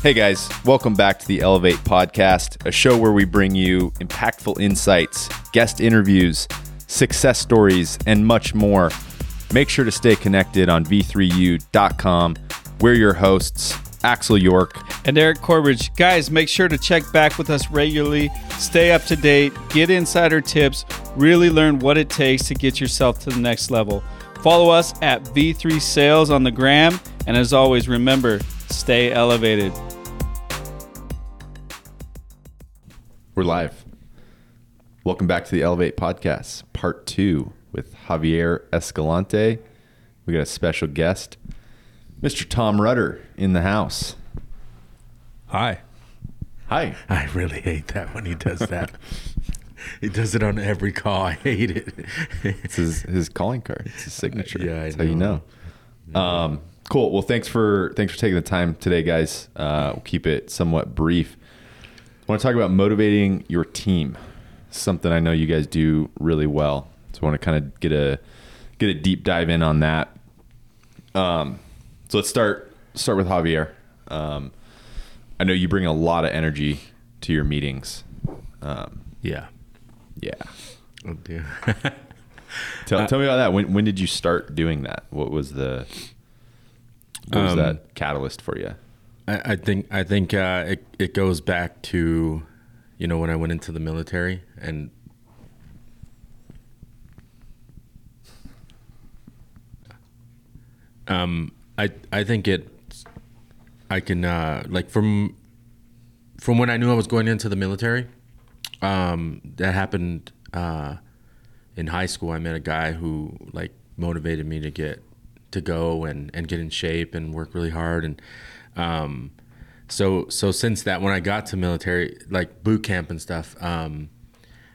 Hey guys, welcome back to the Elevate Podcast, a show where we bring you impactful insights, guest interviews, success stories, and much more. Make sure to stay connected on v3u.com. We're your hosts, Axel York. and Eric Corbridge. Guys, make sure to check back with us regularly, stay up to date, get insider tips, really learn what it takes to get yourself to the next level. Follow us at V3 Sales on the gram, and as always, remember, stay elevated. We're live. Welcome back to the Elevate Podcast, part two with Javier Escalante. We got a special guest, Mr. Tom Rudder, in the house. Hi. Hi. I really hate that when he does that. he does it on every call. I hate it. It's his, his calling card. It's his signature. Yeah, I That's how you know. know. Um, cool. Well, thanks for thanks for taking the time today, guys. Uh, we'll keep it somewhat brief. I want to talk about motivating your team. Something I know you guys do really well. So I want to kind of get a get a deep dive in on that. Um, so let's start start with Javier. Um, I know you bring a lot of energy to your meetings. Um, yeah. yeah. Oh, dear. Tell, tell me about that. When when did you start doing that? What was the what was Um, that catalyst for you? I, I think I think uh, it it goes back to, you know, when I went into the military and. Um, I I think it. I can uh, like from from when I knew I was going into the military. Um, that happened uh, in high school. I met a guy who like motivated me to get to go and, and get in shape and work really hard and um, so so since that when I got to military like boot camp and stuff um,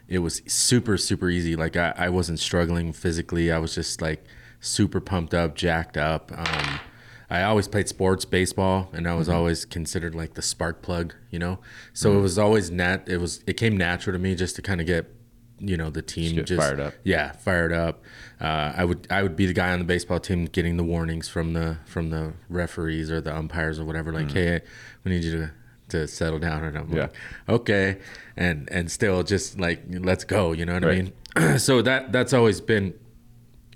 it was super super easy. Like I, I wasn't struggling physically. I was just like super pumped up jacked up. Um, I always played sports baseball and I was always considered like the spark plug you know? So it was always nat it was it came natural to me just to kind of get you know the team just fired up. yeah, fired up. Uh, I would I would be the guy on the baseball team getting the warnings from the from the referees or the umpires or whatever. Like, hey, we need you to to settle down. And I'm Mm-hmm. Yeah. like, okay, and and still just like let's go. You know what Right. I mean? so that that's always been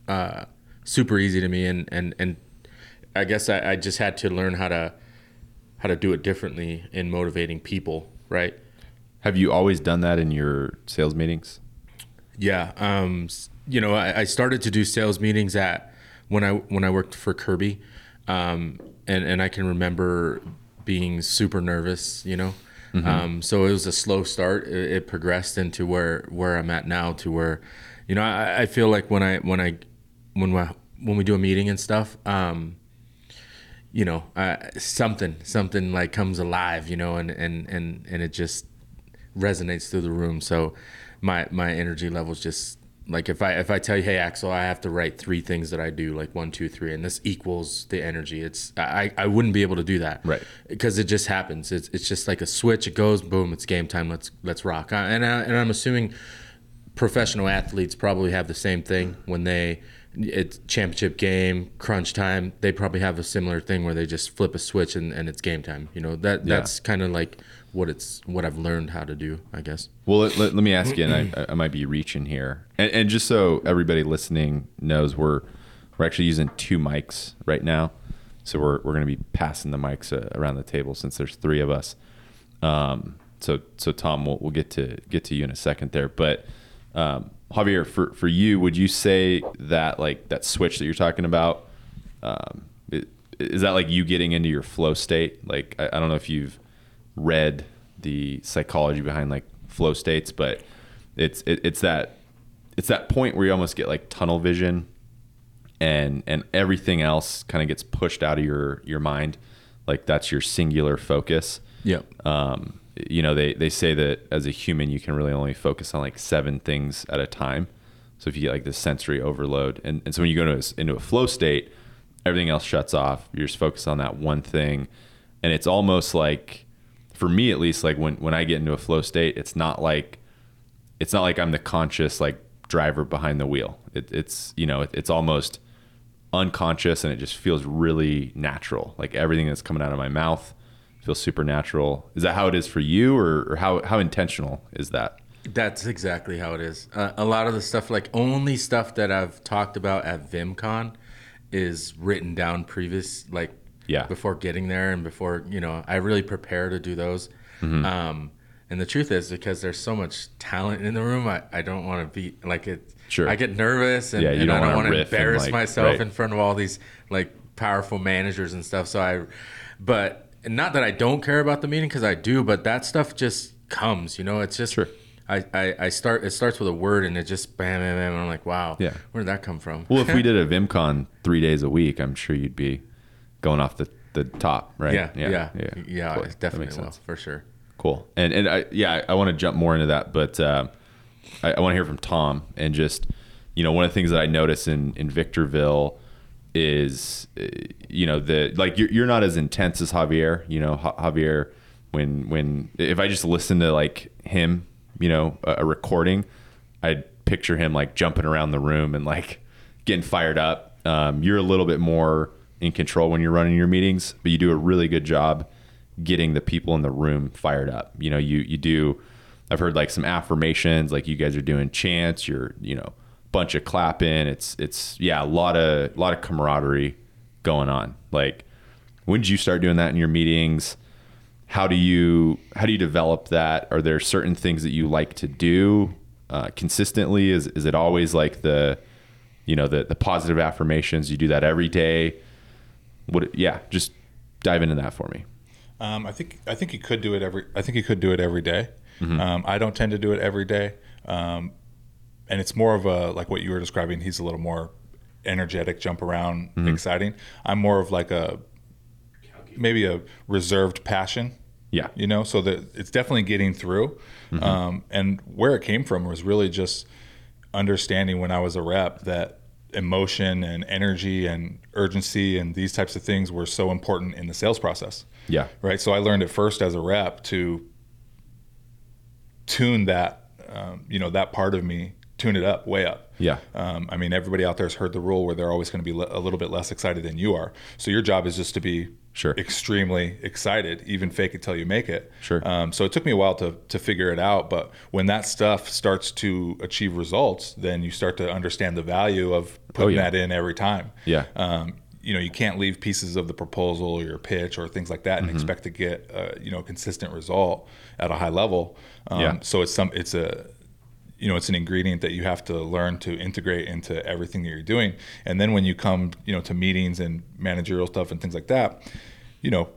uh, super easy to me, and and and I guess I, I just had to learn how to how to do it differently in motivating people, right? Have you always done that in your sales meetings? Yeah, um, you know, I, I started to do sales meetings at when I when I worked for Kirby, um, and and I can remember being super nervous. You know, um, so it was a slow start. It, it progressed into where where I'm at now, to where, you know, I, I feel like when I when I when we, when we do a meeting and stuff. Um, you know, uh, something something like comes alive, you know, and and and and it just resonates through the room. So my my energy levels just like if I if I tell you, hey Axel, I have to write three things that I do, like one, two, three, and this equals the energy. It's I I wouldn't be able to do that, Right. Because it just happens. It's it's just like a switch. It goes, boom, it's game time. Let's let's rock. And I, and I'm assuming professional athletes probably have the same thing when they it's championship game crunch time they probably have a similar thing where they just flip a switch and, and it's game time you know that Yeah. that's kind of like what it's what i've learned how to do i guess Well, let, let, let me ask you, and I, I might be reaching here, and, and just so everybody listening knows, we're we're actually using two mics right now, so we're we're going to be passing the mics uh, around the table since there's three of us. Um, so so Tom, we'll, we'll get to get to you in a second there, but um, Javier, for for you, would you say that like that switch that you're talking about? Um, that like you getting into your flow state? Like I, I don't know if you've read the psychology behind like flow states, but it's it, it's that it's that point where you almost get like tunnel vision, and and everything else kind of gets pushed out of your your mind, like that's your singular focus. yeah Um, you know, they they say that as a human, you can really only focus on like seven things at a time. So if you get like this sensory overload, and, and so when you go into a, into a flow state, everything else shuts off. You're just focused on that one thing, and it's almost like, for me at least, like when when I get into a flow state, it's not like, it's not like I'm the conscious like driver behind the wheel. It, it's you know, it, it's almost unconscious, and it just feels really natural. Like everything that's coming out of my mouth feels supernatural. Is that how it is for you, or, or how how intentional is that? That's exactly how it is. Uh, a lot of the stuff, like only stuff that I've talked about at VimCon, is written down previous, like Yeah. before getting there and before you know. I really prepare to do those. Mm-hmm. Um, and the truth is, because there's so much talent in the room, I, I don't want to be like it. Sure. I get nervous and, Yeah, you and don't I don't want to embarrass like- myself right. in front of all these like powerful managers and stuff. So I, but not that I don't care about the meeting because I do, but that stuff just comes. You know, it's just. Sure. I, I, I start it starts with a word and it just bam bam bam and I'm like wow Yeah. where did that come from Well, if we did a VimCon three days a week, I'm sure you'd be going off the, the top, right? yeah yeah yeah, yeah. I Cool. Definitely makes will for sure Cool. And and I yeah, I, I want to jump more into that, but um, I, I want to hear from Tom and just you know one of the things that I notice in in Victorville is uh, you know the like you're, you're not as intense as Javier. You know Javier when when if I just listen to like him, you know, a, a recording, I'd picture him like jumping around the room and like getting fired up. Um, you're a little bit more in control when you're running your meetings, but you do a really good job getting the people in the room fired up. You know, you you do. I've heard like some affirmations, like you guys are doing chants. You're you know bunch of clapping. It's it's yeah a lot of a lot of camaraderie going on. Like when did you start doing that in your meetings? How do you how do you develop that? Are there certain things that you like to do uh, consistently? Is is it always like the you know the the positive affirmations? You do that every day. What? Yeah, just dive into that for me. Um, I think I think you could do it every. I think you could do it every day. Mm-hmm. Um, I don't tend to do it every day, um, and it's more of a like what you were describing. He's a little more energetic, jump around, Mm-hmm. exciting. I'm more of like a maybe a reserved passion. Yeah. you know, so that it's definitely getting through. Mm-hmm. Um, and where it came from was really just understanding when I was a rep that emotion and energy and urgency and these types of things were so important in the sales process Yeah. right? So I learned it first as a rep to tune that, um, you know, that part of me, tune it up, way up. Yeah. Um, I mean, everybody out there has heard the rule where they're always going to be le- a little bit less excited than you are. So your job is just to be Sure. extremely excited, even fake it till you make it. Sure. Um, so it took me a while to to figure it out, but when that stuff starts to achieve results, then you start to understand the value of putting Oh, yeah. that in every time Yeah. um, you know you can't leave pieces of the proposal or your pitch or things like that Mm-hmm. and expect to get uh, you know a consistent result at a high level um, Yeah. so it's some it's a you know it's an ingredient that you have to learn to integrate into everything that you're doing and then when you come you know to meetings and managerial stuff and things like that you know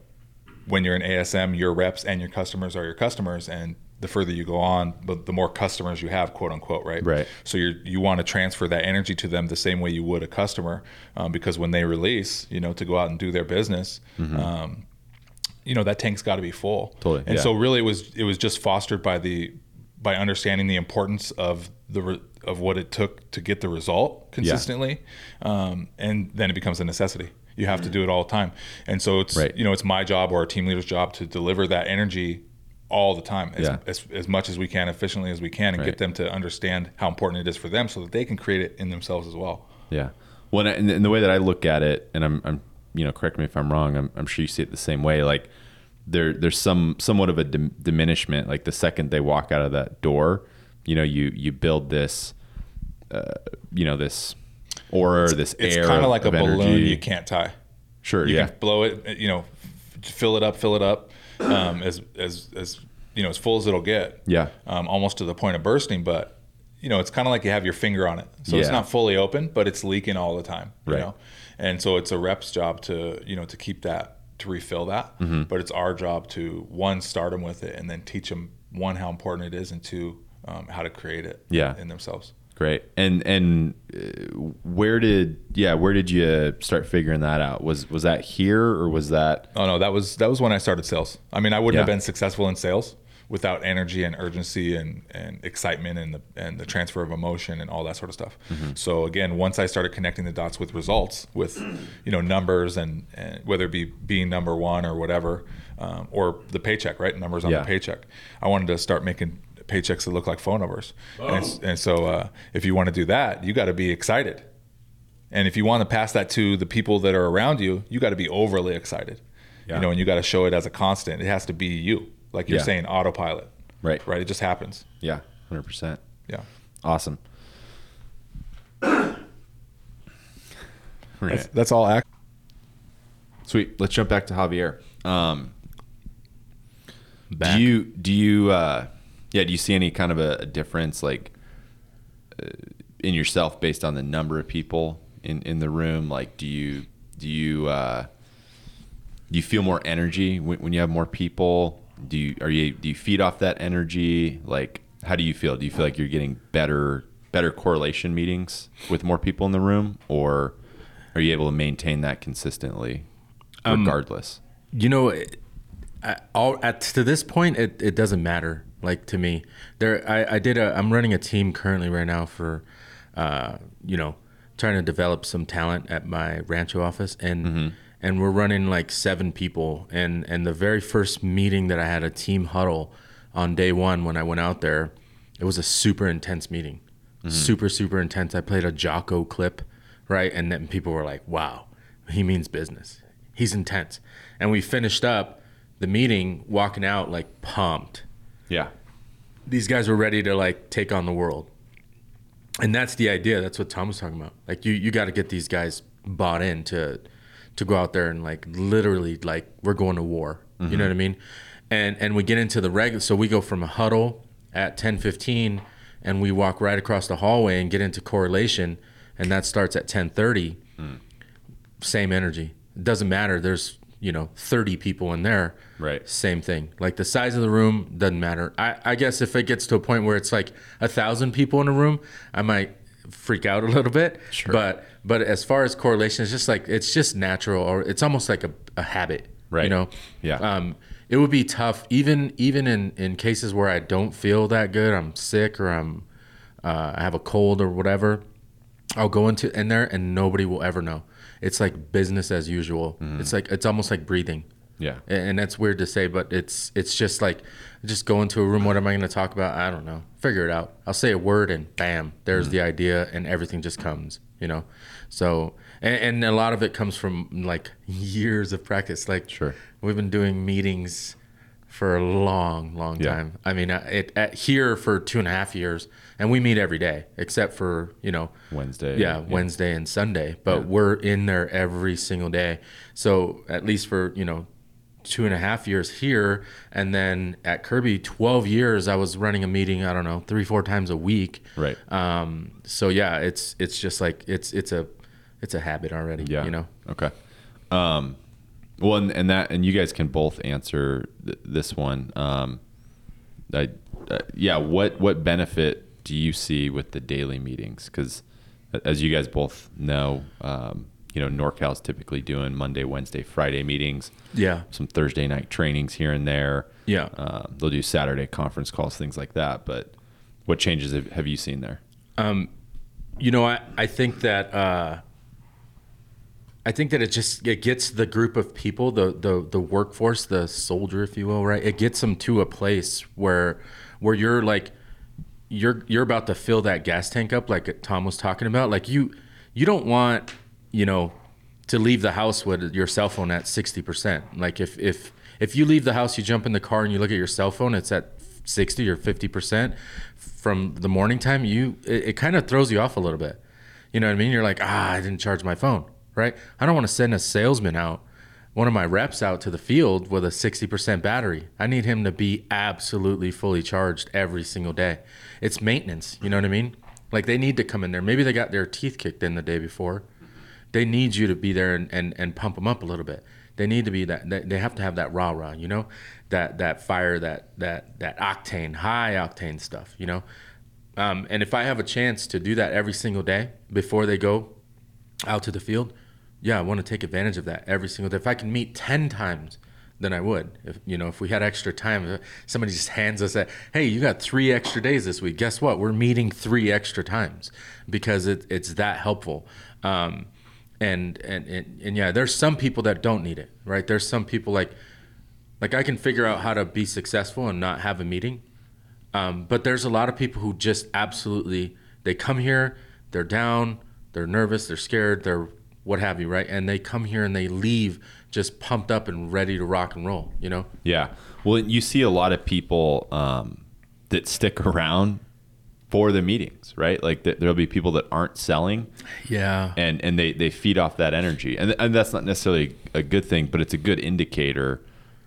when you're in ASM, your reps and your customers are your customers, and the further you go on, but the more customers you have, quote unquote, right? Right. So you you want to transfer that energy to them the same way you would a customer, um, because when they release, you know, to go out and do their business, um, you know, that tank's got to be full. Mm-hmm. Totally, And yeah. so really, it was it was just fostered by the by understanding the importance of the re, of what it took to get the result consistently, um, and then it becomes a necessity. You have to do it all the time, and so it's Right. you know it's my job or our team leader's job to deliver that energy all the time as, Yeah. as, as much as we can efficiently as we can and Right. get them to understand how important it is for them so that they can create it in themselves as well Yeah. Well, and, and the way that I look at it, and I'm, I'm, you know, correct me if I'm wrong. I'm, I'm sure you see it the same way. Like there, there's some somewhat of a dim- diminishment. Like the second they walk out of that door, you know, you you build this, uh, you know, this aura, this it's air. kind of like a of balloon you can't tie Sure. you yeah. can blow it you know fill it up fill it up um, as as as you know as full as it'll get Yeah. um, almost to the point of bursting but you know it's kind of like you have your finger on it so it's not fully open but it's leaking all the time you Right. know and so it's a rep's job to you know to keep that to refill that Mm-hmm. but it's our job to one start them with it and then teach them one how important it is and two um, how to create it Yeah. in themselves Great. And and uh, where did yeah where did you start figuring that out? Was was that here or was that Oh no, that was that was when I started sales. I mean, I wouldn't have been successful in sales without energy and urgency and, and excitement and the and the transfer of emotion and all that sort of stuff. Mm-hmm. So again, once I started connecting the dots with results, with you know numbers and, and whether it be being number one or whatever, um, or the paycheck, right? Numbers on Yeah. the paycheck. I wanted to start making paychecks that look like phone numbers. And, and so uh, if you want to do that, you got to be excited. And if you want to pass that to the people that are around you, you got to be overly excited. Yeah. You know, and you got to show it as a constant. It has to be you, like you're Yeah. saying, autopilot. Right. Right. It just happens. Yeah, hundred percent. Yeah. Awesome. Right. That's, that's all. Act. Sweet. Let's jump back to Javier. Um, Back. Do you do you uh, yeah? Do you see any kind of a, a difference like uh, in yourself based on the number of people in in the room? Like, do you do you uh, do you feel more energy when, when you have more people? Do you are you do you feed off that energy? Like, how do you feel? Do you feel like you're getting better better correlation meetings with more people in the room, or are you able to maintain that consistently, regardless? you know all at to this point it, it doesn't matter like to me there I, I did a i'm running a team currently right now for uh you know trying to develop some talent at my rancho office and and we're running like seven people. And and the very first meeting that i had a team huddle on day one when i went out there it was a super intense meeting. Mm-hmm. Super super intense. I played a jocko clip right? And then people were like wow he means business. He's intense. And we finished up the meeting walking out like pumped. Yeah. these guys were ready to like take on the world. And that's the idea. That's what tom was talking about. Like you you got to get these guys bought in to go out there and like literally like we're going to war. You know mm-hmm. what i mean? And and we get into the regular so we go from a huddle at 10:15 and we walk right across the hallway and get into correlation and that starts at 10:30 mm. same energy. It doesn't matter. There's you know 30 people in there. Right. same thing. Like the size of the room doesn't matter. I, I guess if it gets to a point where it's like a thousand people in a room i might freak out a little bit. Sure. but but as far as correlation it's just like it's just natural or it's almost like a, a habit Right. you know Yeah. um it would be tough even even in in cases where i don't feel that good i'm sick or i'm uh, i have a cold or whatever I'll go into in there and nobody will ever know. It's like business as usual. It's like it's almost like breathing. Yeah. And that's weird to say, but it's it's just like just go into a room. What am I going to talk about? I don't know. Figure it out. I'll say a word and bam, there's the idea, and everything just comes. You know. So and, and a lot of it comes from like years of practice. Like Sure. we've been doing meetings for a long, long Yeah. time. I mean, uh, it at here for two and a half years, and we meet every day except for you know Wednesday. yeah, Wednesday and Sunday, but Yeah. we're in there every single day. So at least for you know two and a half years here, and then at Kirby, twelve years, I was running a meeting. I don't know three, four times a week. Right. Um. So yeah, it's it's just like it's it's a it's a habit already. Yeah. You know. Okay. Um, well, and, and that, and you guys can both answer th- this one. Um, I, uh, yeah. What what benefit do you see with the daily meetings? Because as you guys both know, um, you know, NorCal's typically doing Monday, Wednesday, Friday meetings. Yeah. Some Thursday night trainings here and there. Yeah. Um, they'll do Saturday conference calls, things like that. But what changes have, have you seen there? You know, I, I think that uh, I think that it just it gets the group of people, the the the workforce, the soldier, if you will, right? It gets them to a place where where you're like you're you're about to fill that gas tank up, like Tom was talking about. Like you you don't want you know to leave the house with your cell phone at sixty percent. Like if if if you leave the house, you jump in the car and you look at your cell phone, it's at sixty or fifty percent from the morning time. You it, it kind of throws you off a little bit. You know what I mean? You're like, ah, I didn't charge my phone, right? I don't want to send a salesman out, one of my reps out to the field with a 60% battery. I need him to be absolutely fully charged every single day. It's maintenance, you know what I mean? Like they need to come in there. Maybe they got their teeth kicked in the day before. They need you to be there and, and, and pump them up a little bit. They need to be that, they- have to have that rah rah, you know, that, that fire, that, that, that octane, high octane stuff, you know? Um, and if I have a chance to do that every single day before they go out to the field, yeah, I want to take advantage of that every single day. If I can meet ten times, then I would. If you know, if we had extra time, if somebody just hands us that, hey, you got three extra days this week. Guess what? We're meeting three extra times because it, it's that helpful. Um, and, and and and yeah, there's some people that don't need it, right? There's some people like like I can figure out how to be successful and not have a meeting. Um, but there's a lot of people who just absolutely they come here, they're down, they're nervous, they're scared, they're what have you, right? And they come here and they leave just pumped up and ready to rock and roll, you know? Yeah. Well, you see a lot of people um, that stick around for the meetings, right? Like th- there'll be people that aren't selling, Yeah. and and they they feed off that energy, and and that's not necessarily a good thing, but it's a good indicator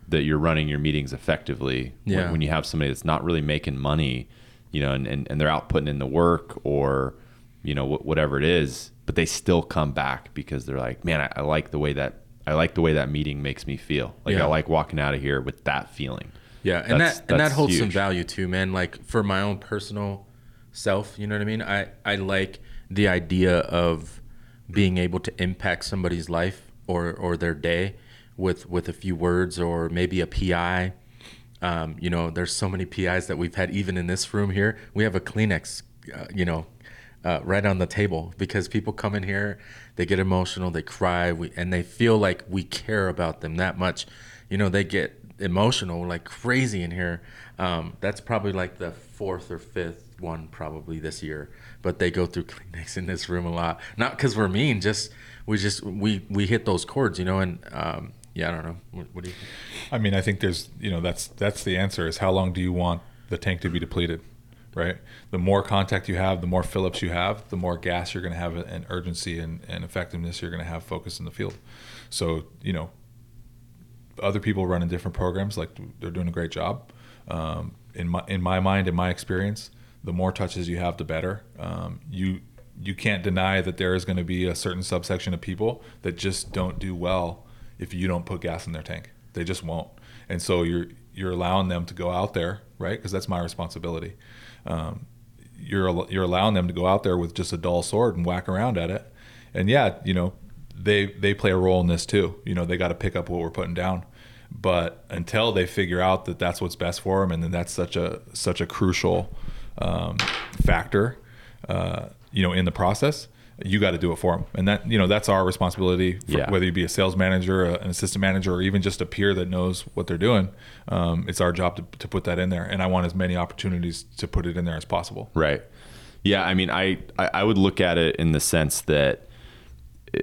that you're running your meetings effectively. when- Yeah. When, you have somebody that's not really making money, you know, and and, and they're out putting in the work or you know wh- whatever it is, but they still come back because they're like, man, I, I like the way that. I like the way that meeting makes me feel. Like Yeah. I like walking out of here with that feeling. Yeah, and That's- that and that holds some value too, man. Like for my own personal self, you know what I mean? I I like the idea of being able to impact somebody's life or or their day with with a few words or maybe a PI. Um, you know, there's so many PIs that we've had even in this room here. We have a Kleenex, uh, you know, uh, right on the table because people come in here, they get emotional, they cry, we, and they feel like we care about them that much. You know, they get emotional like crazy in here. Um, that's probably like the fourth or fifth one probably this year, but they go through Kleenex in this room a lot. Not because we're mean, just we just we we hit those chords, you know. And um, yeah, I don't know. What, what do you? think? I mean, I think there's, you know, that's that's the answer. Is how long do you want the tank to be depleted, right? The more contact you have, the more Phillips you have, the more gas you're going to have, and urgency and, and effectiveness you're going to have focus in the field. So, you know, other people running different programs, like they're doing a great job. Um, in my in my mind, in my experience, the more touches you have, the better. Um, you you can't deny that there is going to be a certain subsection of people that just don't do well if you don't put gas in their tank. They just won't. And so you're you're allowing them to go out there, right? Because that's my responsibility. Um, you're you're allowing them to go out there with just a dull sword and whack around at it. And yeah, you know, they they play a role in this too. You know, they got to pick up what we're putting down. But until they figure out that that's what's best for them, and then that's such a such a crucial um, factor, uh, you know, in the process, you got to do it for them. And that you know that's our responsibility. For, Yeah. Whether you be a sales manager, a- an assistant manager, or even just a peer that knows what they're doing, um, it's our job to, to put that in there. And I want as many opportunities to put it in there as possible. Right. Yeah. I mean, I, I, I would look at it in the sense that, uh,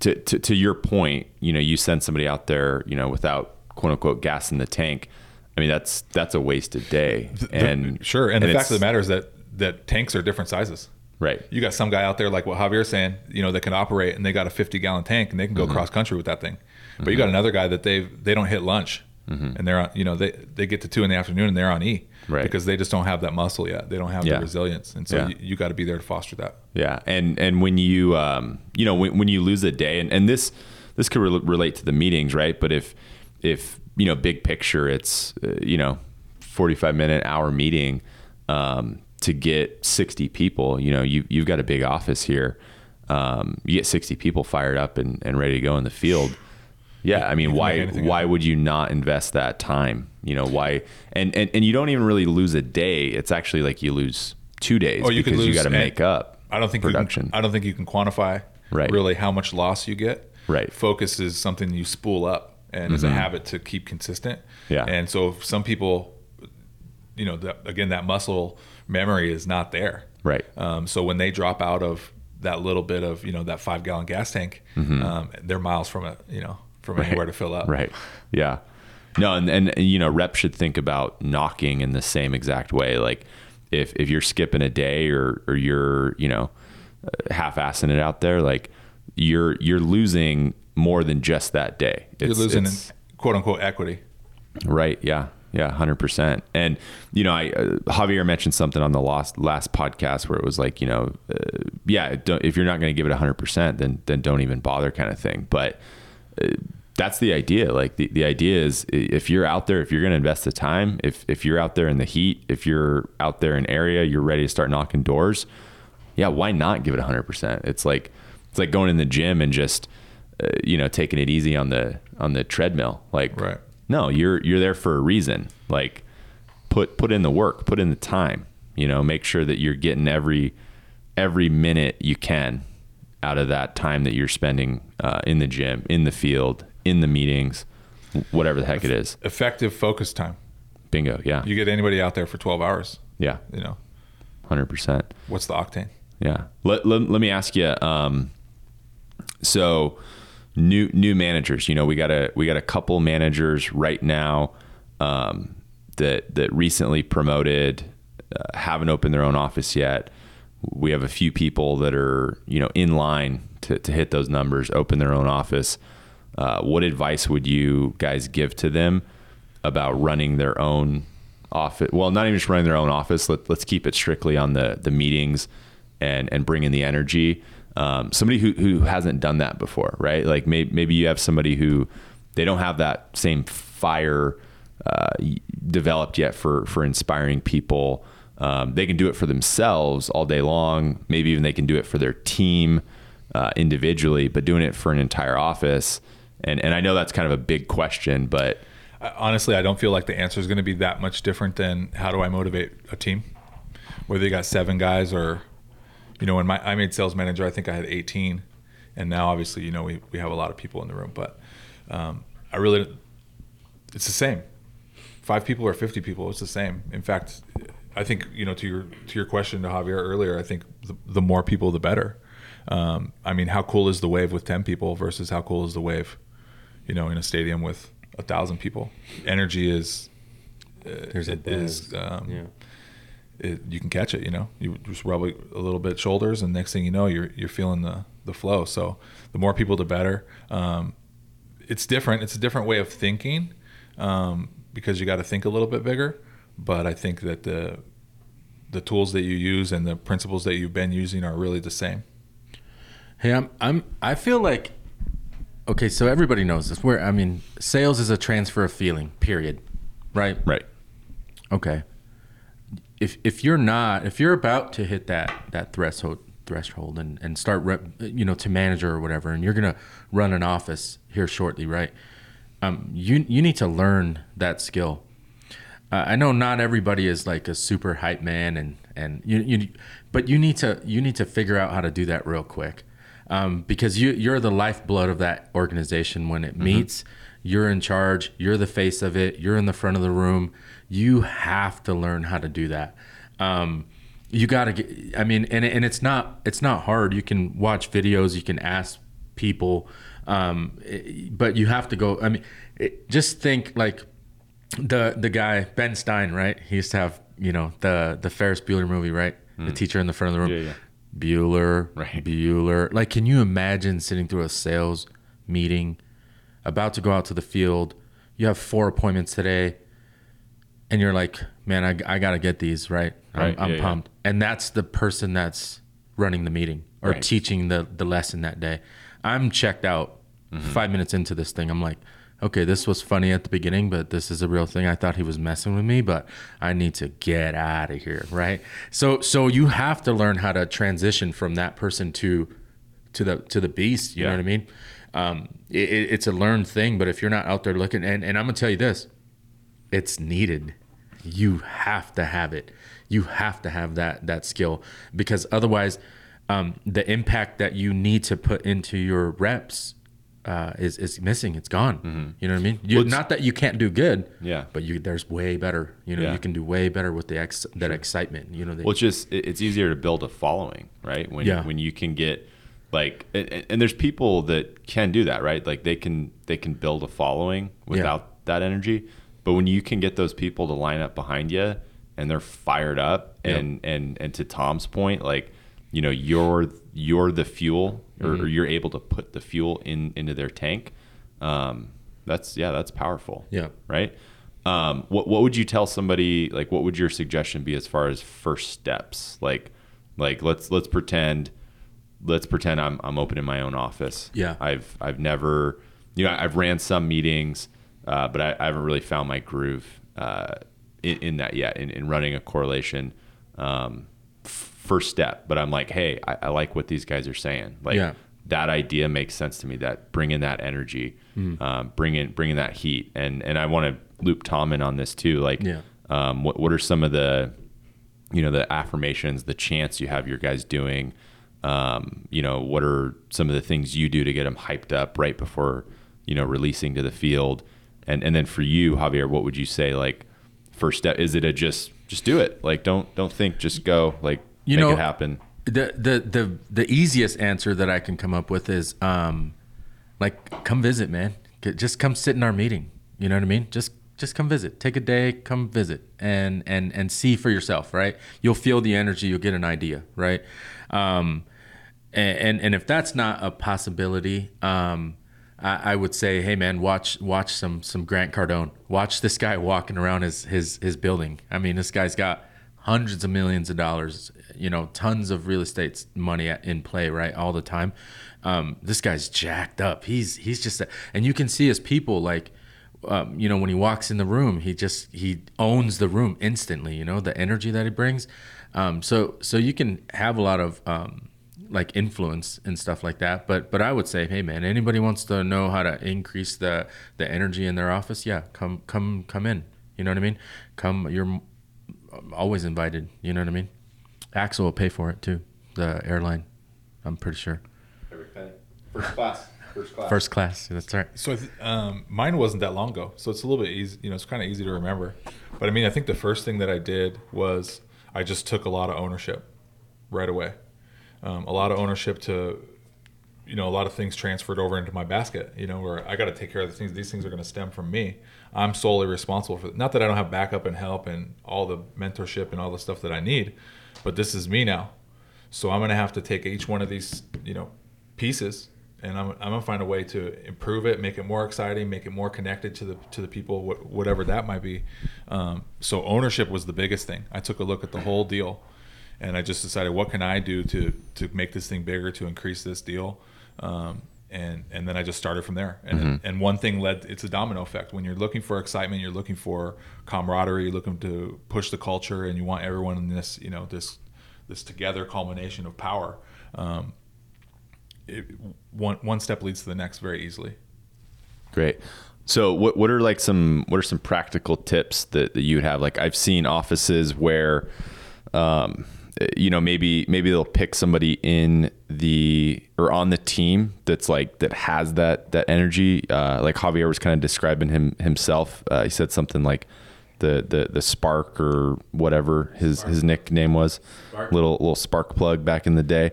to, to, to your point, you know, you send somebody out there, you know, without quote unquote gas in the tank. I mean, that's, that's a wasted day. And Sure. And, the fact of the matter is that that tanks are different sizes. right. You got some guy out there like what Javier's saying, you know, that can operate and they got a 50 gallon tank and they can go Mm-hmm. cross country with that thing. But you got another guy that they they don't hit lunch Mm-hmm. and they're on, you know, they they get to two in the afternoon and they're on E Right. because they just don't have that muscle yet. They don't have Yeah. the resilience, and so Yeah. you, you got to be there to foster that. Yeah, and and when you um, you know when, when you lose a day, and, and this this could re- relate to the meetings, right? But if if you know big picture, it's uh, you know forty five minute hour meeting um, to get sixty people. You know you you've got a big office here. Um, you get sixty people fired up and, and ready to go in the field. Yeah, I mean, why why would you not invest that time? You know why? And and and you don't even really lose a day. It's actually like you lose two days Oh, you because you got to make up. I don't think production. You can, I don't think you can quantify Right. really how much loss you get. Right. Focus is something you spool up and is a habit to keep consistent. Yeah. And so some people, you know, that, again, that muscle memory is not there. Right. Um, so when they drop out of that little bit of you know that five gallon gas tank, um, they're miles from it. You know, from anywhere to fill up. Mm-hmm. Right. Yeah. No, and, and you know, rep should think about knocking in the same exact way. Like if if you're skipping a day or or you're you know uh, half-assing it out there, like you're you're losing more than just that day. You're It's- losing it's- quote unquote equity. Right. Yeah. Yeah. Hundred percent. And you know, I uh, Javier mentioned something on the last last podcast where it was like, you know, uh, yeah, don't, if you're not going to give it hundred percent, then then don't even bother, kind of thing. But uh, that's the idea. Like the, the idea is if you're out there, if you're going to invest the time, if if you're out there in the heat, if you're out there in area, you're ready to start knocking doors. Yeah. Why not give it hundred percent? It's like it's like going in the gym and just uh, you know taking it easy on the on the treadmill. Like Right. no, you're you're there for a reason. Like put put in the work, put in the time. You know, make sure that you're getting every every minute you can out of that time that you're spending uh, in the gym, in the field, in the meetings, whatever the heck it is. Effective focus time. Bingo. Yeah. You get anybody out there for 12 hours, Yeah. you know, Hundred percent. what's the octane? Yeah. Let, let, let me ask you. Um, so new new managers. You know, we got a we got a couple managers right now um, that that recently promoted, uh, haven't opened their own office yet. We have a few people that are you know in line to to hit those numbers, open their own office. Uh, what advice would you guys give to them about running their own office? Well, not even just running their own office. Let, let's keep it strictly on the the meetings and and bring in the energy. Um, somebody who who hasn't done that before, right? Like maybe maybe you have somebody who they don't have that same fire uh, developed yet for for inspiring people. Um, they can do it for themselves all day long. Maybe even they can do it for their team uh, individually, but doing it for an entire office. And and I know that's kind of a big question, but honestly, I don't feel like the answer is going to be that much different than how do I motivate a team, whether you got seven guys or, you know, when my I made sales manager, I think I had 18, and now obviously, you know, we we have a lot of people in the room, but um, I really, it's the same, five people or 50 people, it's the same. In fact, I think you know to your to your question to Javier earlier, I think the, the more people, the better. Um, I mean, how cool is the wave with 10 people versus how cool is the wave, you know, in a stadium with a thousand people? Energy is There's a it is, buzz. um, yeah. It, you can catch it. You know, you just rub a a little bit shoulders, and next thing you know, you're you're feeling the the flow. So the more people, the better. Um, it's different. It's a different way of thinking um, because you got to think a little bit bigger. But I think that the the tools that you use and the principles that you've been using are really the same. Hey, I'm I'm I feel like okay, so everybody knows this. Where I mean, sales is a transfer of feeling, period. Right? right, Okay. If if you're not if you're about to hit that that threshold threshold and and start rep, you know to manager or whatever and you're going to run an office here shortly, right? Um you you need to learn that skill. Uh, I know not everybody is like a super hype man and and you you but you need to you need to figure out how to do that real quick. Um, because you you're the lifeblood of that organization when it meets you're in charge you're the face of it you're in the front of the room you have to learn how to do that um, you got to get i mean and, and it's not it's not hard you can watch videos you can ask people um, but you have to go i mean it, just think like the the guy Ben Stein, right? He used to have you know the the Ferris Bueller movie, right? The teacher in the front of the room. Hmm. Yeah, yeah. Bueller, Right. Bueller. Like, can you imagine sitting through a sales meeting, about to go out to the field? You have four appointments today, and you're like, man, I, I got to get these right. I'm, I'm yeah, yeah. pumped. And that's the person that's running the meeting or Right. teaching the the lesson that day. I'm checked out. Mm-hmm. Five minutes into this thing, I'm like, okay, this was funny at the beginning, but this is a real thing. I thought he was messing with me, but I need to get out of here, right? So, so you have to learn how to transition from that person to to the to the beast. You know what I mean? Um, it- it's a learned thing, but if you're not out there looking, and, and I'm gonna tell you this, it's needed. You have to have it. You have to have that that skill because otherwise, um, the impact that you need to put into your reps uh, is is missing. It's gone. You know what I mean? You, Well, not that you can't do good. Yeah. But you there's way better. You know, Yeah. you can do way better with the ex, that excitement. You know, the, Well, it's just it's easier to build a following, right? When Yeah. when you can get like and, and there's people that can do that, right? Like they can they can build a following without that energy. But when you can get those people to line up behind you and they're fired up Yep. and and and to Tom's point, like you know you're you're the fuel or, Mm-hmm. or you're able to put the fuel in into their tank. Um, that's yeah, that's powerful yeah. right? Um, what what would you tell somebody? Like, what would your suggestion be as far as first steps? Like, like let's let's pretend, let's pretend I'm I'm opening my own office. Yeah. I've I've never, you know, I've ran some meetings, uh, but I, I haven't really found my groove uh, in, in that yet. In, in running a correlation, um, f- first step. But I'm like, hey, I, I like what these guys are saying. Like, Yeah. that idea makes sense to me. That bringing that energy, Mm. um, bringing bringing that heat, and and I want to loop Tom in on this too. Like, Yeah. um, what what are some of the, you know, the affirmations, the chants you have your guys doing? Um, you know, what are some of the things you do to get them hyped up right before you know releasing to the field? And and then for you, Javier, what would you say? Like, first step is it a just just do it? Like, don't don't think, just go. Like, You make know, it happen. the the the the easiest answer that I can come up with is um, like come visit, man. Just come sit in our meeting. You know what I mean? Just just come visit. Take a day, come visit, and and and see for yourself. Right? You'll feel the energy. You'll get an idea. Right? Um, and and, and if that's not a possibility, um, I, I would say, hey man, watch watch some some Grant Cardone. Watch this guy walking around his his his building. I mean, this guy's got hundreds of millions of dollars, you know, tons of real estate money in play, right, all the time. Um, this guy's jacked up. He's he's just, a, and you can see his people like, um, you know, when he walks in the room, he just he owns the room instantly. You know, the energy that he brings. Um, so so you can have a lot of um, like influence and stuff like that. But but I would say, hey man, anybody wants to know how to increase the the energy in their office? Yeah, come come come in. You know what I mean? Come. You're always invited. You know what I mean? Axel will pay for it too. The airline, I'm pretty sure. Every penny, First class. First class. First class. That's right. So um, mine wasn't that long ago, so it's a little bit easy. You know, it's kind of easy to remember. But I mean, I think the first thing that I did was I just took a lot of ownership right away. Um, a lot of ownership to, you know, a lot of things transferred over into my basket. You know, where I got to take care of the things. These things are going to stem from me. I'm solely responsible for. Not that I don't have backup and help and all the mentorship and all the stuff that I need, but this is me now. So I'm going to have to take each one of these, you know, pieces and I'm, I'm gonna find a way to improve it, make it more exciting, make it more connected to the to the people, wh- whatever that might be. Um, so ownership was the biggest thing. I took a look at the whole deal, and I just decided what can I do to to make this thing bigger, to increase this deal, um, and and then I just started from there. And and one thing led. It's a domino effect. When you're looking for excitement, you're looking for camaraderie, you're looking to push the culture, and you want everyone in this you know this this together culmination of power. Um, it, one one step leads to the next very easily. Great. So what what are like some what are some practical tips that, that you would have? Like I've seen offices where um you know maybe maybe they'll pick somebody in the or on the team that's like that has that that energy. Uh, like Javier was kind of describing him himself. Uh, he said something like the the the spark or whatever his his nickname was. Little little spark plug back in the day.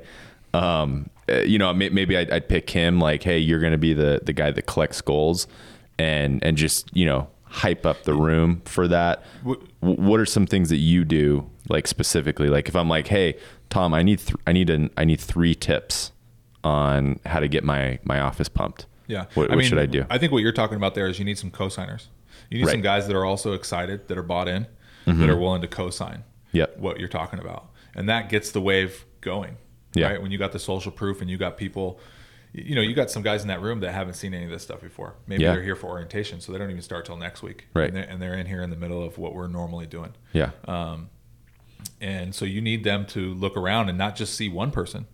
Um, uh, you know, maybe I'd, I'd pick him like, hey, you're going to be the the guy that collects goals, and and just you know hype up the room for that. what, What are some things that you do like specifically? Like if I'm like, hey, Tom, I need th- I need an I need three tips on how to get my my office pumped. Yeah. What, what should I do? I think what you're talking about there is you need some co-signers. You need Right. some guys that are also excited, that are bought in, that mm-hmm. are willing to co-sign Yep. what you're talking about. And that gets the wave going. Yeah. Right? When you got the social proof and you got people you know, you got some guys in that room that haven't seen any of this stuff before. Maybe Yeah. they're here for orientation, so they don't even start till next week. Right. And they're, and they're in here in the middle of what we're normally doing. yeah. Um, And so you need them to look around and not just see one person.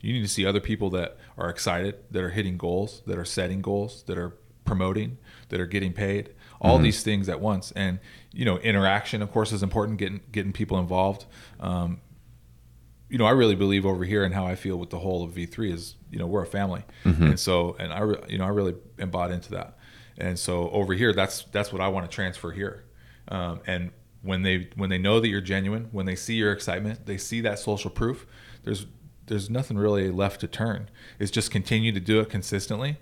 You need to see other people that are excited, that are hitting goals, that are setting goals, that are promoting, that are getting paid. All these things at once. And you know, interaction, of course, is important. Getting getting people involved. Um, you know, I really believe over here and how I feel with the whole of V3 is, you know, we're a family, and so, and I, re- you know, I really am bought into that, and so over here, that's that's what I want to transfer here, um, and when they when they know that you're genuine, when they see your excitement, they see that social proof. There's there's nothing really left to turn. It's just continue to do it consistently,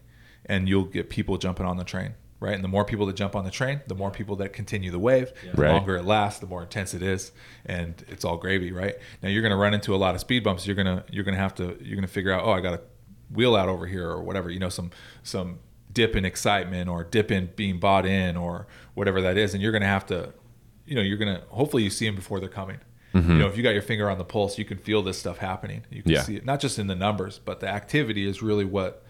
and you'll get people jumping on the train. Right, and the more people that jump on the train, the more people that continue the wave. The Right. longer it lasts, the more intense it is, and it's all gravy, right? Now you're going to run into a lot of speed bumps. You're gonna you're gonna have to you're gonna figure out, oh, I got a wheel out over here or whatever. You know, some some dip in excitement or dip in being bought in or whatever that is, and you're gonna have to, you know, you're gonna hopefully you see them before they're coming. You know, if you got your finger on the pulse, you can feel this stuff happening. You can Yeah. see it not just in the numbers, but the activity is really what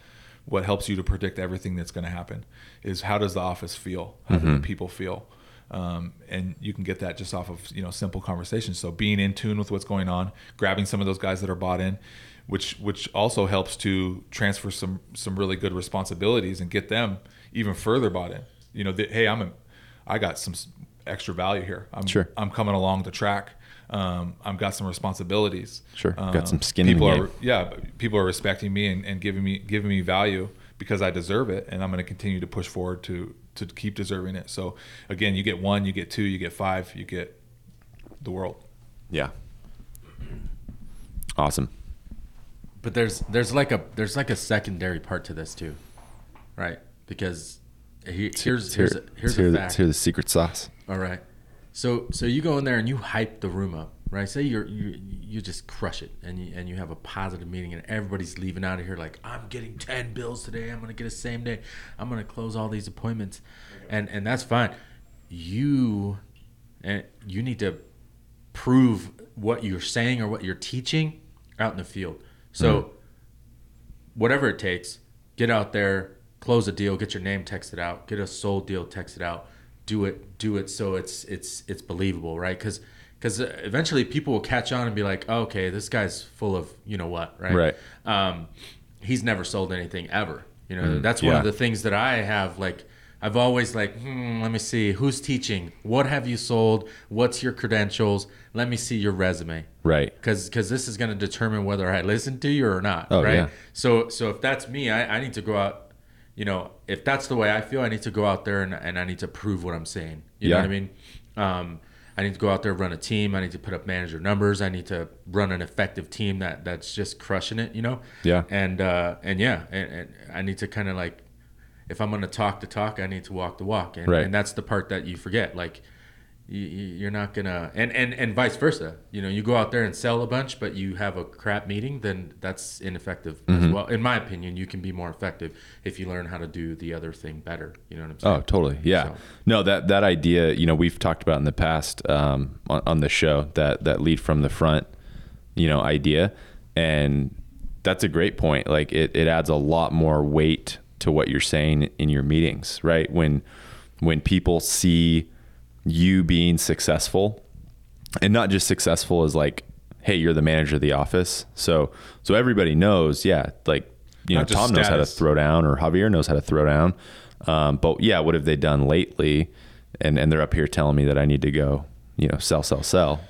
what helps you to predict everything that's going to happen. Is how does the office feel? How do the people feel? Um, and you can get that just off of you know simple conversations. So being in tune with what's going on, grabbing some of those guys that are bought in, which which also helps to transfer some some really good responsibilities and get them even further bought in. You know, that, hey, I'm a, I got some extra value here. I'm Sure. I'm coming along the track. Um, I've got some responsibilities. Sure. Got Um, some skin in the people game. are yeah, people are respecting me and, and giving me giving me value because I deserve it, and I'm going to continue to push forward to to keep deserving it. So again, you get one, you get two, you get five, you get the world. Yeah. Awesome. But there's there's like a there's like a secondary part to this too, right? Because he, here's here's a, here's let's a fact. let's the secret sauce. All right. So so you go in there and you hype the room up, right? Say you're you you just crush it and you and you have a positive meeting and everybody's leaving out of here like I'm getting 10 bills today. I'm going to get a same day. I'm going to close all these appointments. And and that's fine. You and you need to prove what you're saying or what you're teaching out in the field. So mm-hmm. whatever it takes, get out there, close a deal, get your name texted out, get a sold deal texted out, do it, do it so it's it's it's believable, right? Because because eventually people will catch on and be like, oh, okay, this guy's full of you know what, right? Right. Um, he's never sold anything ever. You know, that's one yeah. of the things that I have like. I've always like, hmm, let me see, who's teaching? What have you sold? What's your credentials? Let me see your resume Right. because because this is going to determine whether I listen to you or not, Oh, right? yeah. So so if that's me, I, I need to go out. You know, if that's the way I feel, I need to go out there and, and I need to prove what I'm saying. You know what I mean? Um, I need to go out there run a team. I need to put up manager numbers. I need to run an effective team that that's just crushing it. You know? Yeah. And uh, and yeah, and, and I need to kind of like, if I'm going to talk the talk, I need to walk the walk. And, Right. and that's the part that you forget. Like, you're not gonna and, and and vice versa you know you go out there and sell a bunch but you have a crap meeting then that's ineffective Mm-hmm. as well in my opinion you can be more effective if you learn how to do the other thing better you know what i'm saying Oh, totally. Yeah. So- No, that that idea, you know, we've talked about in the past um, on, on the show that that lead from the front, you know, idea, and that's a great point. Like it, it adds a lot more weight to what you're saying in your meetings, right? When when people see you being successful, and not just successful as like, hey, you're the manager of the office, so so everybody knows, yeah, like you know, Not just Tom knows how to throw down, or Javier knows how to throw down. Um, but yeah, what have they done lately? And and they're up here telling me that I need to go, you know, sell, sell, sell.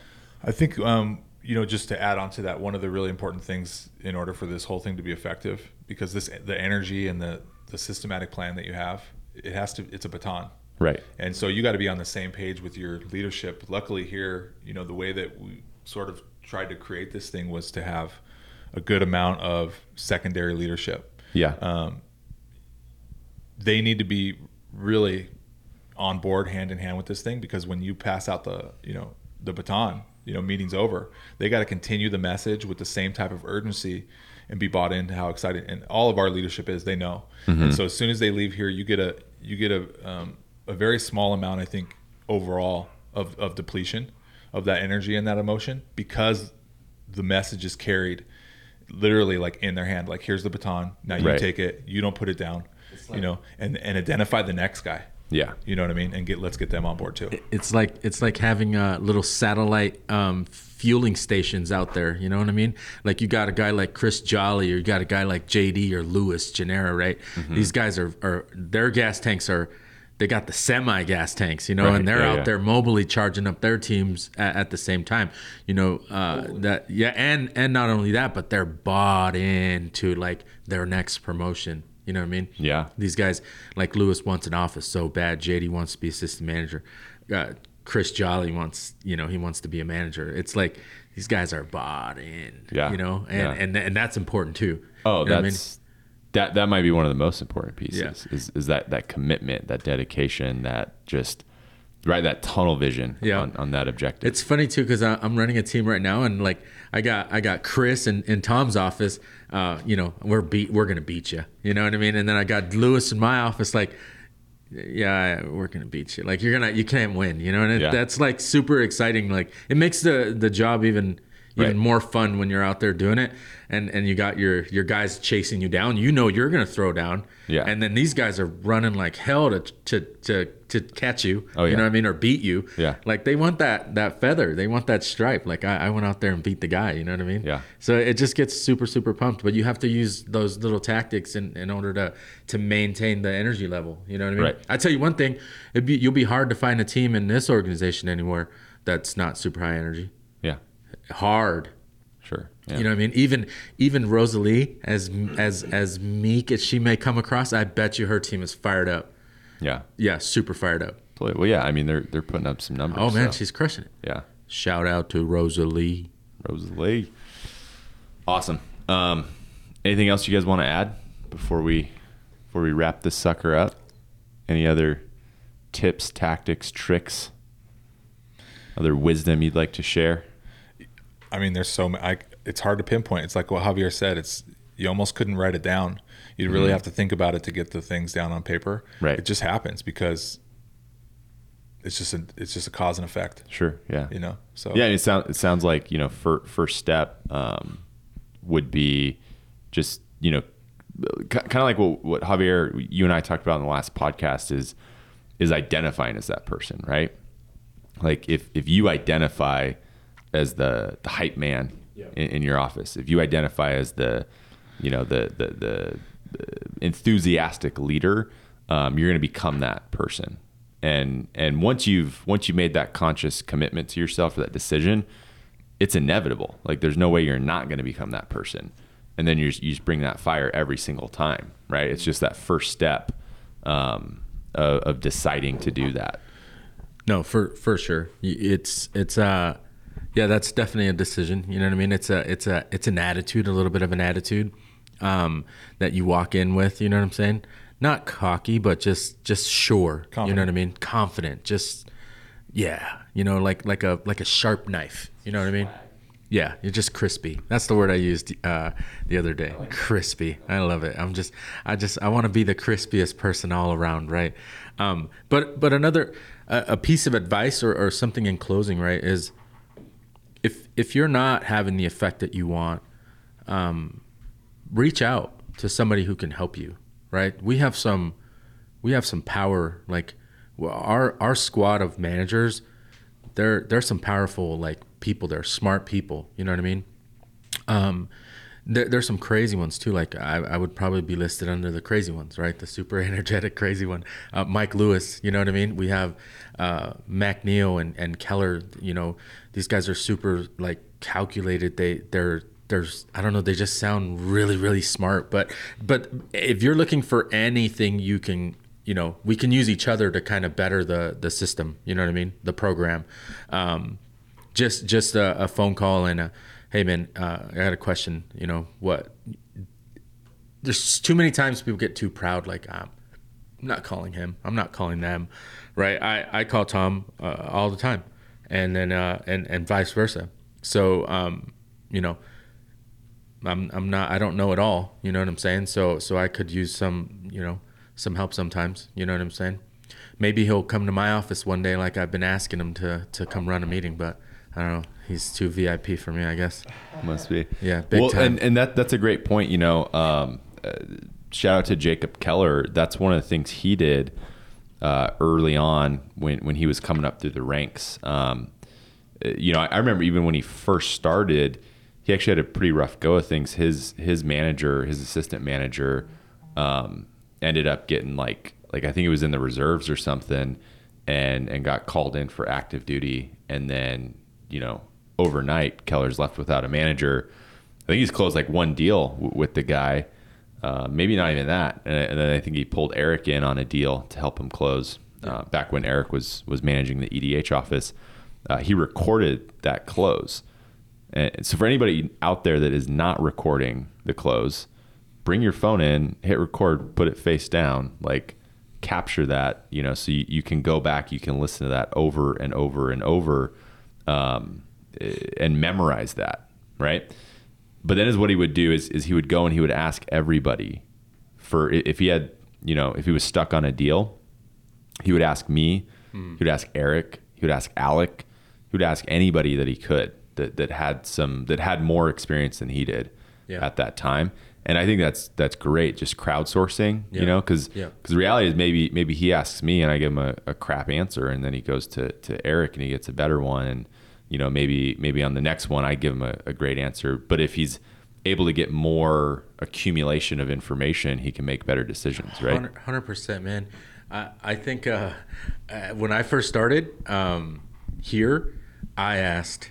I think, um, you know, just to add on to that, one of the really important things in order for this whole thing to be effective, because this the energy and the the systematic plan that you have, it has to. It's a baton, Right. and so you got to be on the same page with your leadership. Luckily, here, you know, the way that we sort of tried to create this thing was to have a good amount of secondary leadership. Yeah. Um, they need to be really on board hand in hand with this thing because when you pass out the you know the baton you know meeting's over they got to continue the message with the same type of urgency and be bought into how excited and all of our leadership is they know and so as soon as they leave here you get a you get a um, a very small amount i think overall of, of depletion of that energy and that emotion because the message is carried literally like in their hand like here's the baton now you Right. take it you don't put it down you know and and identify the next guy yeah. you know what i mean and get let's get them on board too it's like it's like having uh, little satellite um, fueling stations out there. You know what I mean? Like you got a guy like Chris Jolly, or you got a guy like JD or Lewis Gennaro, right? Mm-hmm. These guys are, are their gas tanks are. They got the semi gas tanks, you know, Right, and they're yeah, out yeah. there mobily charging up their teams at, at the same time. You know uh, that, yeah, and and not only that, but they're bought into like their next promotion. You know what I mean? Yeah. These guys, like Lewis wants an office so bad. JD wants to be assistant manager. Uh, Chris Jolly wants, you know, he wants to be a manager. It's like these guys are bought in. Yeah. You know, and Yeah. and and that's important too. Oh, You know what I mean? That that might be one of the most important pieces Yeah. is, is that that commitment, that dedication, that just right that tunnel vision Yeah. on, on that objective. It's funny too because I'm running a team right now, and like I got I got Chris in, in Tom's office. Uh, you know, we're beat we're gonna beat you. You know what I mean? And then I got Lewis in my office. Like, yeah, we're gonna beat you. Like you're gonna you can't win. You know, and it, Yeah. that's like super exciting. Like it makes the the job even even Right. more fun when you're out there doing it, and and you got your your guys chasing you down. You know you're gonna throw down. Yeah. And then these guys are running like hell to to to to catch you. Oh, yeah. You know what I mean? Or beat you. Yeah. Like they want that that feather. They want that stripe. Like I, I went out there and beat the guy. You know what I mean? Yeah. So it just gets super super pumped. But you have to use those little tactics in, in order to to maintain the energy level. You know what I mean? Right. I tell you one thing. It'd be you'll be hard to find a team in this organization anywhere that's not super high energy. Hard. sure. Yeah. You know what I mean? Even even Rosalie, as as as meek as she may come across, I bet you her team is fired up. yeah. Yeah, super fired up. Well, yeah. I mean, they're they're putting up some numbers. Oh man, so, she's crushing it. yeah. Shout out to Rosalie. Rosalie. Awesome. Um, anything else you guys want to add before we before we wrap this sucker up? Any other tips, tactics, tricks, other wisdom you'd like to share? I mean, there's so many. I, it's hard to pinpoint. It's like what Javier said. It's you almost couldn't write it down. You'd really have to think about it to get the things down on paper. Right. It just happens because it's just a it's just a cause and effect. Sure. Yeah. You know. So Yeah, it sounds it sounds like you know fir- first step um, would be just you know kind of like what, what Javier you and I talked about in the last podcast is is identifying as that person, right? Like if if you identify as the the hype man in, in your office, if you identify as the you know the the, the, the enthusiastic leader, um, you're going to become that person. And and once you've once you made that conscious commitment to yourself or that decision, it's inevitable. Like there's no way you're not going to become that person. And then you just, you just bring that fire every single time, right? It's just that first step um, of, of deciding to do that. No, for for sure. It's it's uh yeah, that's definitely a decision. You know what I mean? It's a it's a it's an attitude, a little bit of an attitude um that you walk in with, you know what I'm saying? Not cocky, but just just sure. You know what I mean? Confident. Just yeah, you know, like like a like a sharp knife. You know what I mean? Yeah, you're just crispy. That's the word I used uh, the other day. Crispy. I love it. I'm just, I just, I want to be the crispiest person all around, right? Um, but, but another, a, a piece of advice or, or something in closing, right, is if if you're not having the effect that you want, um, reach out to somebody who can help you, right? We have some, we have some power. Like our our squad of managers, they're they're some powerful like people. They're smart people. You know what I mean? Um, there, there's some crazy ones too. Like I, I would probably be listed under the crazy ones, right? The super energetic crazy one. Uh, Mike Lewis, you know what I mean? We have uh, Mac Neal and, and Keller. You know, these guys are super like calculated. They they're there's I don't know. They just sound really really smart. But but if you're looking for anything, you can you know we can use each other to kind of better the the system. You know what I mean? The program. Um, just just a, a phone call and a hey man uh, i got a question you know what there's too many times people get too proud like i'm not calling him i'm not calling them right i, I call tom uh, all the time and then uh, and and vice versa so um, you know I'm, I'm not i don't know at all you know what i'm saying so so i could use some you know some help sometimes you know what i'm saying maybe he'll come to my office one day like i've been asking him to to come run a meeting but i don't know he's too vip for me i guess Must be. Yeah, big well, time. and and that that's a great point. You know, um, uh, shout out to Jacob Keller. That's one of the things he did uh, early on when when he was coming up through the ranks. Um, uh, you know, I, I remember even when he first started, he actually had a pretty rough go of things. His his manager, his assistant manager, um, ended up getting like like I think it was in the reserves or something, and and got called in for active duty, and then you know overnight Keller's left without a manager. I think he's closed like one deal w- with the guy, uh, maybe not even that, and, then I think he pulled Eric in on a deal to help him close. Uh, back when Eric was was managing the EDH office, uh, he recorded that close. And so for anybody out there that is not recording the close, bring your phone in, hit record, put it face down, like capture that, you know, so you, you can go back, you can listen to that over and over and over, um, eh, and memorize that, right? But then is what he would do is, is he would go and he would ask everybody for if he had, you know, if he was stuck on a deal, he would ask me, hmm. he would ask Eric, he would ask Alec, he would ask anybody that he could that, that had some that had more experience than he did Yeah. at that time. And I think that's that's great, just crowdsourcing, Yeah. you know, because Yeah. the reality is maybe maybe he asks me and I give him a, a crap answer, and then he goes to, to Eric and he gets a better one, and you know maybe maybe on the next one I give him a, a great answer. But if he's able to get more accumulation of information, he can make better decisions, right? Hundred percent, man. I I think uh, uh, when I first started um, here, I asked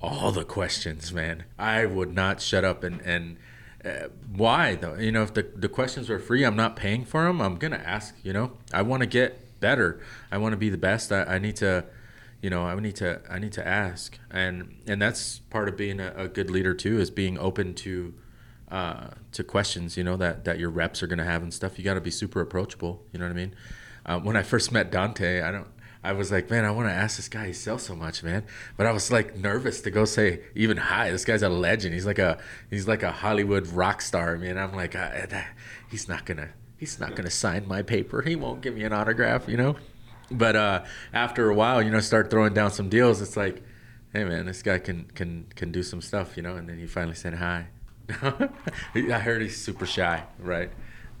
all the questions, man. I would not shut up and and uh, why though? You know, if the the questions were free, I'm not paying for them. I'm gonna ask. You know, I want to get better. I want to be the best. I, I need to. You know i need to i need to ask and and that's part of being a, a good leader too is being open to uh, to questions you know that that your reps are going to have and stuff you got to be super approachable you know what i mean uh, when i first met dante i don't I was like, man, I want to ask this guy. He sells so much, man. But I was like nervous to go say even hi. This guy's a legend. He's like a he's like a Hollywood rock star, man. I'm like, uh, he's not gonna he's not gonna sign my paper. He won't give me an autograph, you know. But uh, after a while, you know, start throwing down some deals. It's like, hey, man, this guy can can can do some stuff, you know. And then he finally said hi. I heard he's super shy, right?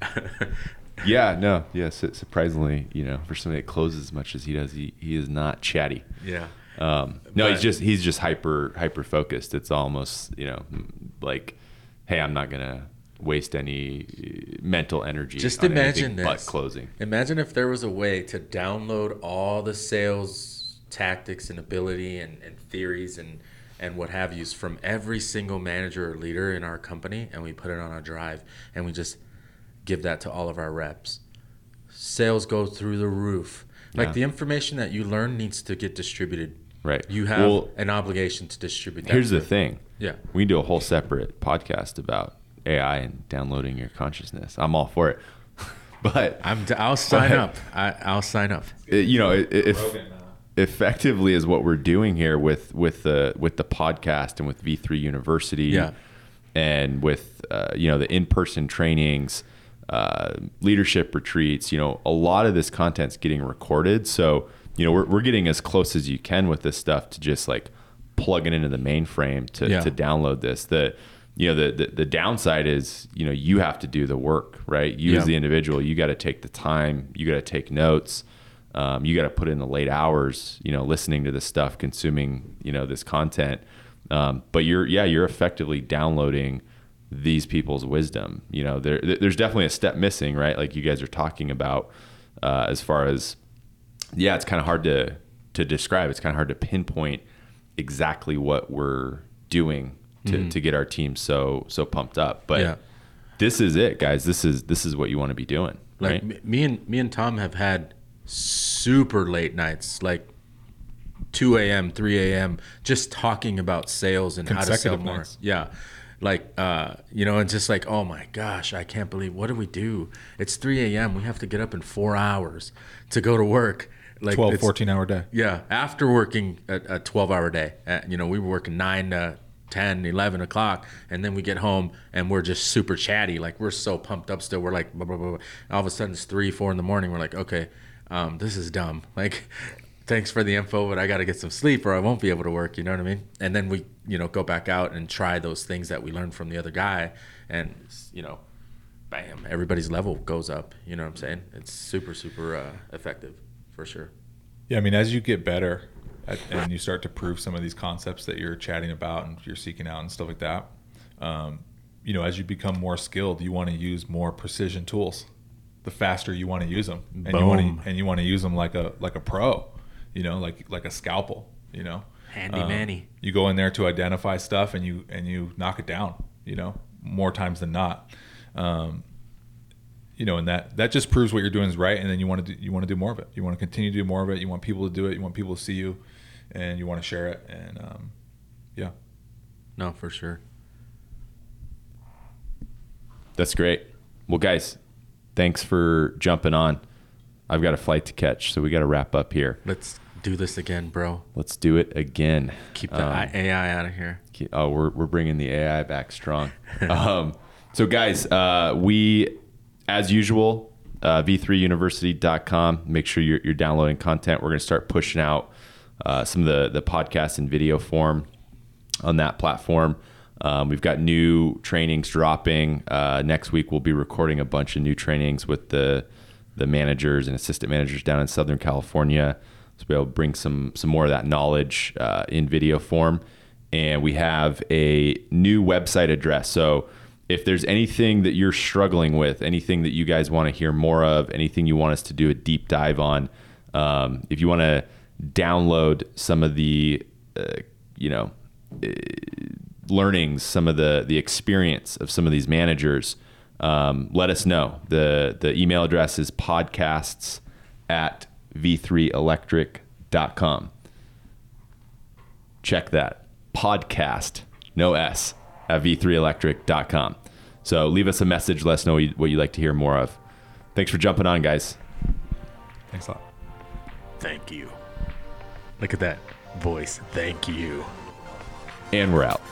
yeah, no, yes. Yeah, surprisingly, you know, for somebody that closes as much as he does, he, he is not chatty. Yeah. Um, no, but, he's just he's just hyper hyper focused. It's almost you know like, hey, I'm not gonna waste any uh, mental energy. Just imagine this. But closing. Imagine if there was a way to download all the sales tactics and ability and, and theories and and what have yous from every single manager or leader in our company, and we put it on a drive, and we just give that to all of our reps. Sales go through the roof. Like yeah. the information that you learn needs to get distributed. Right. You have well, an obligation to distribute that. Here's the thing. Yeah. We do a whole separate podcast about AI and downloading your consciousness. I'm all for it. but I'm i I'll sign but, up. I, will sign up. You know, if effectively is what we're doing here with with the with the podcast and with V3 University. Yeah. And with uh, you know the in-person trainings, uh, leadership retreats, you know, a lot of this content's getting recorded. So, you know, we're, we're getting as close as you can with this stuff to just like plug it into the mainframe to, yeah. to download this. The, you know, the, the, the, downside is, you know, you have to do the work, right? You yeah. as the individual, you got to take the time, you got to take notes. Um, you got to put in the late hours, you know, listening to this stuff, consuming, you know, this content. Um, but you're, yeah, you're effectively downloading these people's wisdom. You know, there, there's definitely a step missing, right? Like you guys are talking about, uh, as far as, yeah, it's kind of hard to, to describe. It's kind of hard to pinpoint exactly what we're doing to, mm-hmm. to get our team so, so pumped up. But yeah. this is it, guys. This is, this is what you want to be doing. Like right? me and me and Tom have had super late nights, like 2 a.m., 3 a.m., just talking about sales and how to sell more. Nights. Yeah. Like, uh, you know, and just like, oh my gosh, I can't believe, what do we do? It's 3 a.m. We have to get up in four hours to go to work. Like 12, 14 hour day. Yeah. After working a, a 12 hour day, uh, you know, we were working nine to 10, 11 o'clock, and then we get home and we're just super chatty. Like, we're so pumped up still. We're like, blah, blah, blah. all of a sudden it's three, four in the morning. We're like, okay, um, this is dumb. Like, thanks for the info, but I got to get some sleep or I won't be able to work. You know what I mean? And then we, you know, go back out and try those things that we learned from the other guy, and you know, bam, everybody's level goes up. You know what I'm saying? It's super, super uh, effective for sure. Yeah, I mean, as you get better and you start to prove some of these concepts that you're chatting about and you're seeking out and stuff like that, um, you know, as you become more skilled, you want to use more precision tools. The faster you want to use them, and Boom. you want to and you want to use them like a like a pro you know, like like a scalpel, you know. Handy um, manny. You go in there to identify stuff and you and you knock it down, you know, more times than not. Um, you know, and that that just proves what you're doing is right, and then you want to do, you want to do more of it. You want to continue to do more of it. You want people to do it. You want people to see you, and you want to share it. And um, yeah, no, for sure. That's great. Well, guys, thanks for jumping on. I've got a flight to catch, so we got to wrap up here. Let's do this again, bro. Let's do it again. Keep the um, AI out of here. Keep, oh, we're, we're bringing the AI back strong. um, so, guys, uh, we, as usual, uh, v3university.com. Make sure you're, you're downloading content. We're going to start pushing out uh, some of the, the podcast in video form on that platform. Um, we've got new trainings dropping. Uh, next week, we'll be recording a bunch of new trainings with the the managers and assistant managers down in Southern California able to bring some some more of that knowledge uh, in video form. And we have a new website address. So if there's anything that you're struggling with, anything that you guys want to hear more of, anything you want us to do a deep dive on, um, if you want to download some of the, uh, you know, uh, learnings, some of the the experience of some of these managers, um, let us know. The, the email address is podcasts at v3electric.com. check that podcast, no S, at v3electric.com. So leave us a message. Let us know what, you, what you'd like to hear more of. Thanks for jumping on, guys. Thanks a lot. Thank you. Look at that voice. Thank you. And we're out.